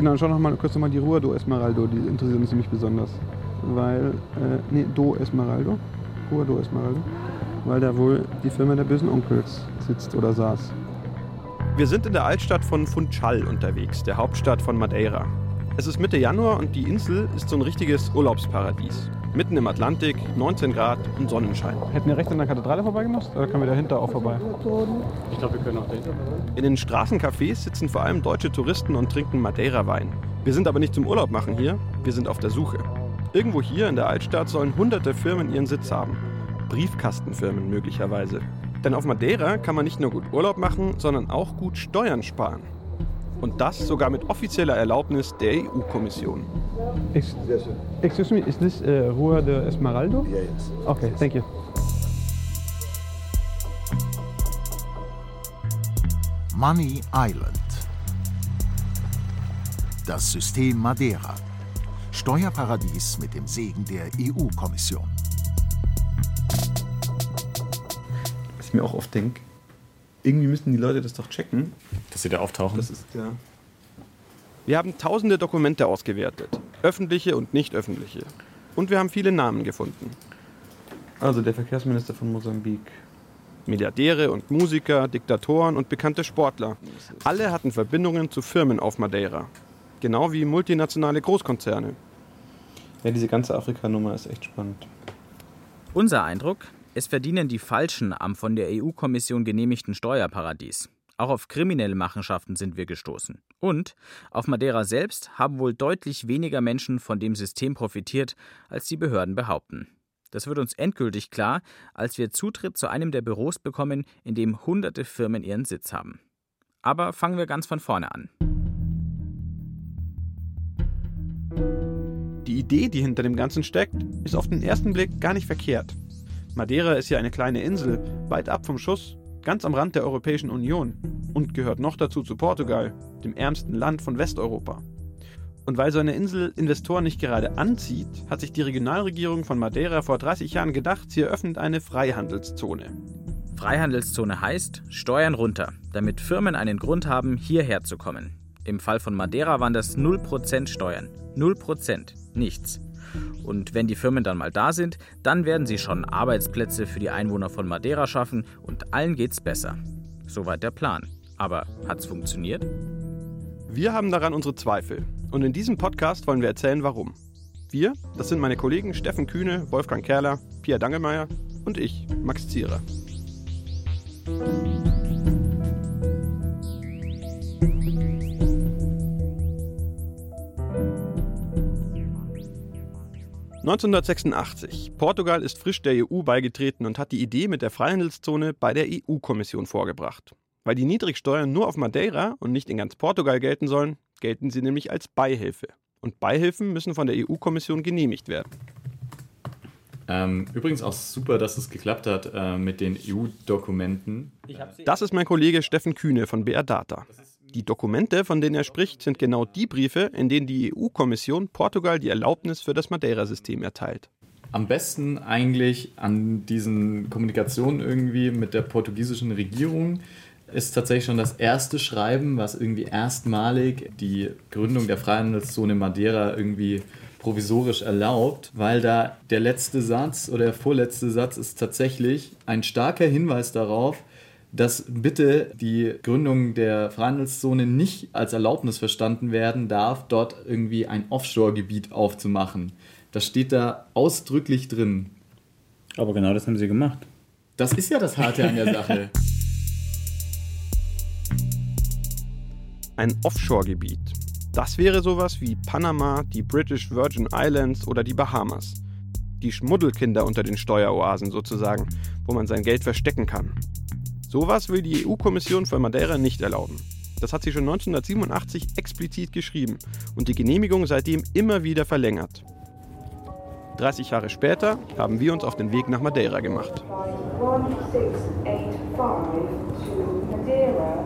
Genau, schau noch mal kurz nochmal die Rua do Esmeraldo, die interessiert uns nämlich besonders. Weil, äh, nee, do Esmeraldo. Rua do Esmeraldo. Weil da wohl die Firma der bösen Onkels sitzt oder saß. Wir sind in der Altstadt von Funchal unterwegs, der Hauptstadt von Madeira. Es ist Mitte Januar und die Insel ist so ein richtiges Urlaubsparadies. Mitten im Atlantik, 19 Grad und Sonnenschein. Hätten wir rechts an der Kathedrale vorbeigemacht oder können wir dahinter auch vorbei? Ich glaube, wir können auch dahinter. In den Straßencafés sitzen vor allem deutsche Touristen und trinken Madeira-Wein. Wir sind aber nicht zum Urlaub machen hier, wir sind auf der Suche. Irgendwo hier in der Altstadt sollen hunderte Firmen ihren Sitz haben. Briefkastenfirmen möglicherweise. Denn auf Madeira kann man nicht nur gut Urlaub machen, sondern auch gut Steuern sparen. Und das sogar mit offizieller Erlaubnis der EU-Kommission. Ex excuse me, is this uh, Rua de Esmeraldo? Yeah, yes. Okay, thank you. Money Island. Das System Madeira. Steuerparadies mit dem Segen der EU-Kommission. Was ich mir auch oft denke, irgendwie müssen die Leute das doch checken. Dass sie da auftauchen. Das ist ja. Wir haben tausende Dokumente ausgewertet, öffentliche und nicht öffentliche. Und wir haben viele Namen gefunden. Also der Verkehrsminister von Mosambik. Milliardäre und Musiker, Diktatoren und bekannte Sportler. Alle hatten Verbindungen zu Firmen auf Madeira. Genau wie multinationale Großkonzerne. Ja, diese ganze Afrika-Nummer ist echt spannend. Unser Eindruck, es verdienen die Falschen am von der EU-Kommission genehmigten Steuerparadies. Auch auf kriminelle Machenschaften sind wir gestoßen. Und auf Madeira selbst haben wohl deutlich weniger Menschen von dem System profitiert, als die Behörden behaupten. Das wird uns endgültig klar, als wir Zutritt zu einem der Büros bekommen, in dem hunderte Firmen ihren Sitz haben. Aber fangen wir ganz von vorne an. Die Idee, die hinter dem Ganzen steckt, ist auf den ersten Blick gar nicht verkehrt. Madeira ist ja eine kleine Insel, weit ab vom Schuss, ganz am Rand der Europäischen Union und gehört noch dazu zu Portugal, dem ärmsten Land von Westeuropa. Und weil so eine Insel Investoren nicht gerade anzieht, hat sich die Regionalregierung von Madeira vor 30 Jahren gedacht, sie eröffnet eine Freihandelszone. Freihandelszone heißt Steuern runter, damit Firmen einen Grund haben, hierher zu kommen. Im Fall von Madeira waren das 0% Steuern. 0%. Nichts. Und wenn die Firmen dann mal da sind, dann werden sie schon Arbeitsplätze für die Einwohner von Madeira schaffen und allen geht's besser. Soweit der Plan. Aber hat's funktioniert? Wir haben daran unsere Zweifel. Und in diesem Podcast wollen wir erzählen, warum. Wir, das sind meine Kollegen Steffen Kühne, Wolfgang Kerler, Pia Dangelmeier und ich, Max Zierer. 1986. Portugal ist frisch der EU beigetreten und hat die Idee mit der Freihandelszone bei der EU-Kommission vorgebracht. Weil die Niedrigsteuern nur auf Madeira und nicht in ganz Portugal gelten sollen, gelten sie nämlich als Beihilfe. Und Beihilfen müssen von der EU-Kommission genehmigt werden. Ähm, übrigens auch super, dass es geklappt hat äh, mit den EU-Dokumenten. Das ist mein Kollege Steffen Kühne von BR Data. Die Dokumente, von denen er spricht, sind genau die Briefe, in denen die EU-Kommission Portugal die Erlaubnis für das Madeira-System erteilt. Am besten eigentlich an diesen Kommunikationen irgendwie mit der portugiesischen Regierung ist tatsächlich schon das erste Schreiben, was irgendwie erstmalig die Gründung der Freihandelszone Madeira irgendwie provisorisch erlaubt, weil da der letzte Satz oder der vorletzte Satz ist tatsächlich ein starker Hinweis darauf, dass bitte die Gründung der Freihandelszone nicht als Erlaubnis verstanden werden darf, dort irgendwie ein Offshore-Gebiet aufzumachen. Das steht da ausdrücklich drin. Aber genau das haben sie gemacht. Das ist ja das Harte an der Sache. Ein Offshore-Gebiet. Das wäre sowas wie Panama, die British Virgin Islands oder die Bahamas. Die Schmuddelkinder unter den Steueroasen sozusagen, wo man sein Geld verstecken kann. Sowas will die EU-Kommission für Madeira nicht erlauben. Das hat sie schon 1987 explizit geschrieben und die Genehmigung seitdem immer wieder verlängert. 30 Jahre später haben wir uns auf den Weg nach Madeira gemacht. 1685 to Madeira,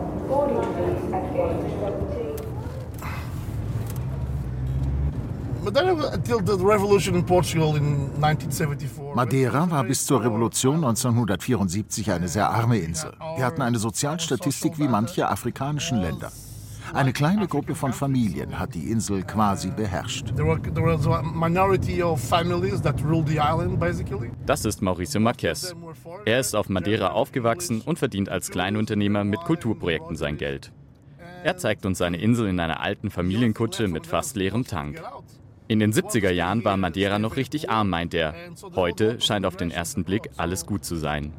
Madeira war bis zur Revolution 1974 eine sehr arme Insel. Wir hatten eine Sozialstatistik wie manche afrikanischen Länder. Eine kleine Gruppe von Familien hat die Insel quasi beherrscht. Das ist Mauricio Marquez. Er ist auf Madeira aufgewachsen und verdient als Kleinunternehmer mit Kulturprojekten sein Geld. Er zeigt uns seine Insel in einer alten Familienkutsche mit fast leerem Tank. In den 70er Jahren war Madeira noch richtig arm, meint er. Heute scheint auf den ersten Blick alles gut zu sein.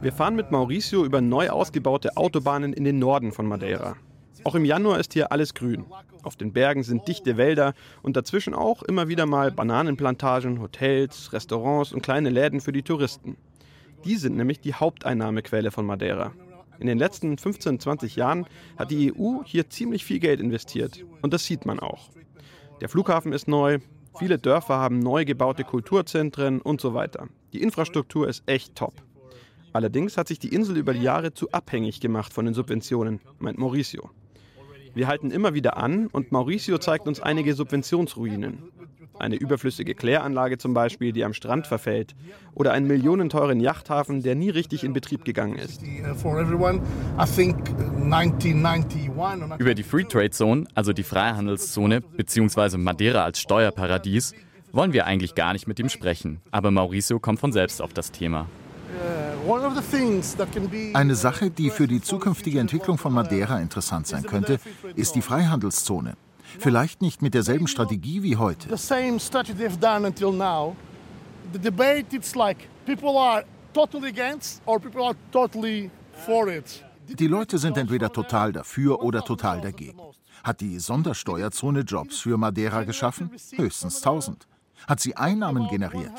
Wir fahren mit Mauricio über neu ausgebaute Autobahnen in den Norden von Madeira. Auch im Januar ist hier alles grün. Auf den Bergen sind dichte Wälder und dazwischen auch immer wieder mal Bananenplantagen, Hotels, Restaurants und kleine Läden für die Touristen. Die sind nämlich die Haupteinnahmequelle von Madeira. In den letzten 15, 20 Jahren hat die EU hier ziemlich viel Geld investiert. Und das sieht man auch. Der Flughafen ist neu, viele Dörfer haben neu gebaute Kulturzentren und so weiter. Die Infrastruktur ist echt top. Allerdings hat sich die Insel über die Jahre zu abhängig gemacht von den Subventionen, meint Mauricio. Wir halten immer wieder an und Mauricio zeigt uns einige Subventionsruinen. Eine überflüssige Kläranlage zum Beispiel, die am Strand verfällt. Oder einen millionenteuren Yachthafen, der nie richtig in Betrieb gegangen ist. Über die Free Trade Zone, also die Freihandelszone, bzw. Madeira als Steuerparadies, wollen wir eigentlich gar nicht mit ihm sprechen. Aber Mauricio kommt von selbst auf das Thema. Eine Sache, die für die zukünftige Entwicklung von Madeira interessant sein könnte, ist die Freihandelszone. Vielleicht nicht mit derselben Strategie wie heute. Die Leute sind entweder total dafür oder total dagegen. Hat die Sondersteuerzone Jobs für Madeira geschaffen? Höchstens 1000. Hat sie Einnahmen generiert?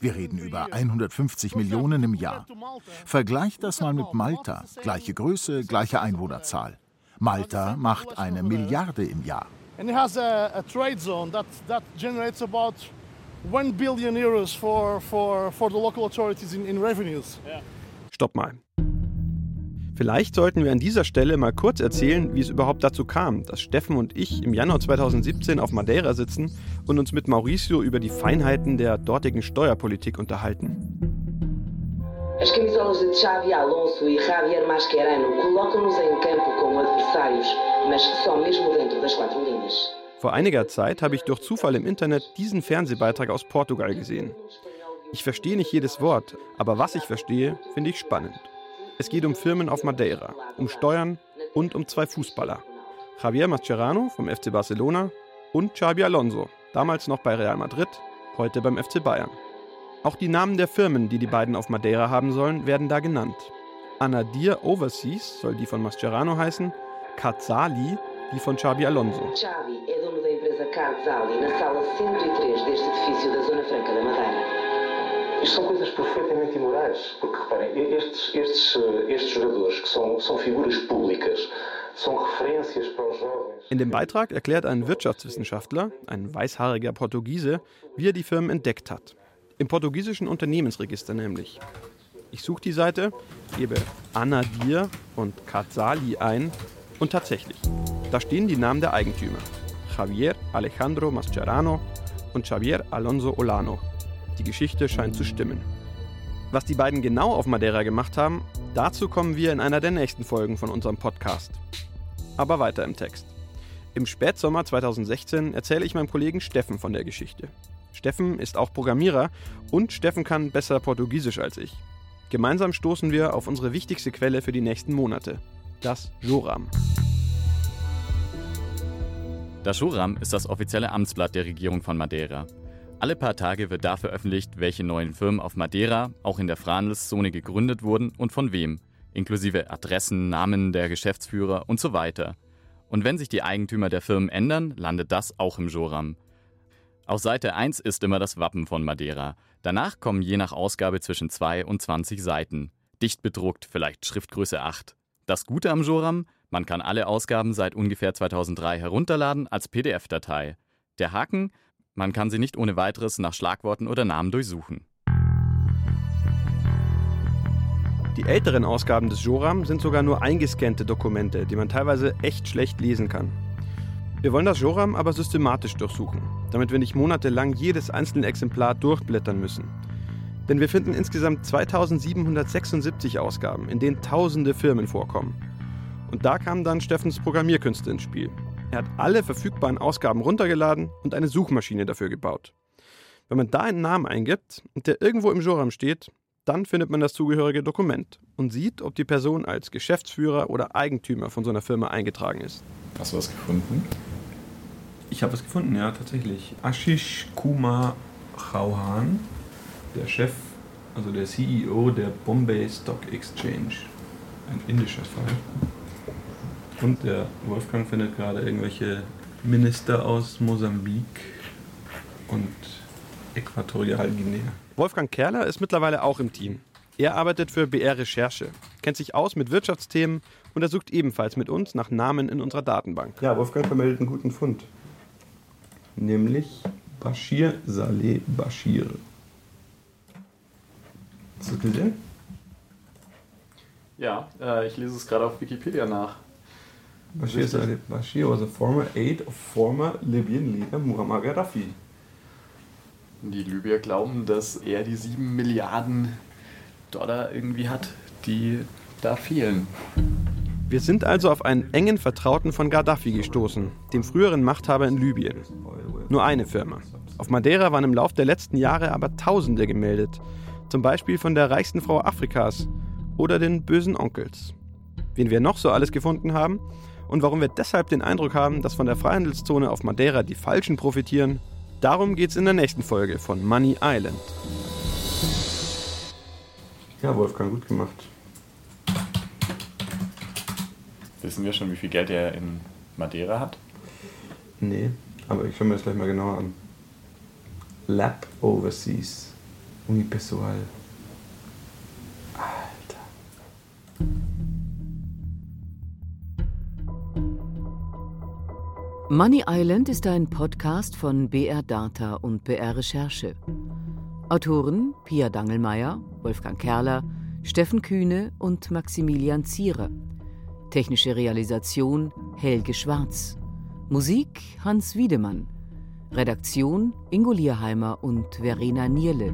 Wir reden über 150 Millionen im Jahr. Vergleicht das mal mit Malta. Gleiche Größe, gleiche Einwohnerzahl. Malta macht eine Milliarde im Jahr. And it has a, a trade zone that, that generates about 1 billion euros for, for, for the local authorities in, in revenues. Stopp mal. Vielleicht sollten wir an dieser Stelle mal kurz erzählen, wie es überhaupt dazu kam, dass Steffen und ich im Januar 2017 auf Madeira sitzen und uns mit Mauricio über die Feinheiten der dortigen Steuerpolitik unterhalten. As camisolas de Xavi Alonso e Javier Mascherano colocam-nos em campo como adversários, mas só mesmo dentro das quatro linhas. Vor einiger Zeit habe ich durch Zufall im Internet diesen Fernsehbeitrag aus Portugal gesehen. Ich verstehe nicht jedes Wort, aber was ich verstehe, finde ich spannend. Es geht um Firmen auf Madeira, um Steuern und um zwei Fußballer. Javier Mascherano vom FC Barcelona und Xabi Alonso, damals noch bei Real Madrid, heute beim FC Bayern. Auch die Namen der Firmen, die die beiden auf Madeira haben sollen, werden da genannt. Anadir Overseas soll die von Mascherano heißen, Katzali die von Xabi Alonso. Xavi é dono da empresa Katzali na sala 103 deste edifício da Zona Franca da Madeira. Isto são coisas perfeitamente imorais, porque reparem, estes, estes, eh, estes jogadores, que são, são figuras públicas, são referências para os jovens. In dem Beitrag erklärt ein Wirtschaftswissenschaftler, ein weißhaariger Portugiese, wie er die Firmen entdeckt hat. Im portugiesischen Unternehmensregister nämlich. Ich suche die Seite, gebe Anadir und Katzali ein und tatsächlich, da stehen die Namen der Eigentümer. Javier Alejandro Mascherano und Javier Alonso Olano. Die Geschichte scheint zu stimmen. Was die beiden genau auf Madeira gemacht haben, dazu kommen wir in einer der nächsten Folgen von unserem Podcast. Aber weiter im Text. Im Spätsommer 2016 erzähle ich meinem Kollegen Steffen von der Geschichte. Steffen ist auch Programmierer und Steffen kann besser Portugiesisch als ich. Gemeinsam stoßen wir auf unsere wichtigste Quelle für die nächsten Monate, das Joram. Das Joram ist das offizielle Amtsblatt der Regierung von Madeira. Alle paar Tage wird da veröffentlicht, welche neuen Firmen auf Madeira, auch in der Frandelszone, gegründet wurden und von wem, inklusive Adressen, Namen der Geschäftsführer und so weiter. Und wenn sich die Eigentümer der Firmen ändern, landet das auch im Joram. Auf Seite 1 ist immer das Wappen von Madeira. Danach kommen je nach Ausgabe zwischen 2 und 20 Seiten. Dicht bedruckt, vielleicht Schriftgröße 8. Das Gute am Joram, man kann alle Ausgaben seit ungefähr 2003 herunterladen als PDF-Datei. Der Haken, man kann sie nicht ohne weiteres nach Schlagworten oder Namen durchsuchen. Die älteren Ausgaben des Joram sind sogar nur eingescannte Dokumente, die man teilweise echt schlecht lesen kann. Wir wollen das Joram aber systematisch durchsuchen, damit wir nicht monatelang jedes einzelne Exemplar durchblättern müssen. Denn wir finden insgesamt 2776 Ausgaben, in denen tausende Firmen vorkommen. Und da kamen dann Steffens Programmierkünste ins Spiel. Er hat alle verfügbaren Ausgaben runtergeladen und eine Suchmaschine dafür gebaut. Wenn man da einen Namen eingibt und der irgendwo im Joram steht, dann findet man das zugehörige Dokument und sieht, ob die Person als Geschäftsführer oder Eigentümer von so einer Firma eingetragen ist. Hast du was gefunden? Ich habe was gefunden, ja, tatsächlich. Ashish Kumar Chauhan, der Chef, also der CEO der Bombay Stock Exchange. Ein indischer Fall. Und der Wolfgang findet gerade irgendwelche Minister aus Mosambik und Äquatorialguinea. Wolfgang Kerler ist mittlerweile auch im Team. Er arbeitet für BR Recherche, kennt sich aus mit Wirtschaftsthemen und er sucht ebenfalls mit uns nach Namen in unserer Datenbank. Ja, Wolfgang vermeldet einen guten Fund. Nämlich Bashir Saleh Bashir. Hast du das gesehen? Ja, äh, ich lese es gerade auf Wikipedia nach. Bashir Saleh Bashir was a former aide of former Libyan leader Muammar Gaddafi. Die Libyer glauben, dass er die 7 Milliarden Dollar irgendwie hat, die da fehlen. Wir sind also auf einen engen Vertrauten von Gaddafi gestoßen, dem früheren Machthaber in Libyen. Nur eine Firma. Auf Madeira waren im Lauf der letzten Jahre aber Tausende gemeldet. Zum Beispiel von der reichsten Frau Afrikas oder den bösen Onkels. Wen wir noch so alles gefunden haben und warum wir deshalb den Eindruck haben, dass von der Freihandelszone auf Madeira die Falschen profitieren, darum geht's in der nächsten Folge von Money Island. Ja, Wolfgang, gut gemacht. Wissen wir schon, wie viel Geld er in Madeira hat? Nee, aber ich schaue mir das gleich mal genauer an. Lab Overseas. Unipessoal. Alter. Money Island ist ein Podcast von BR Data und BR Recherche. Autoren Pia Dangelmeier, Wolfgang Kerler, Steffen Kühne und Maximilian Zierer. Technische Realisation Helge Schwarz. Musik Hans Wiedemann. Redaktion Ingo Lierheimer und Verena Nierle.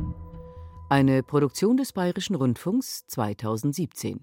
Eine Produktion des Bayerischen Rundfunks 2017.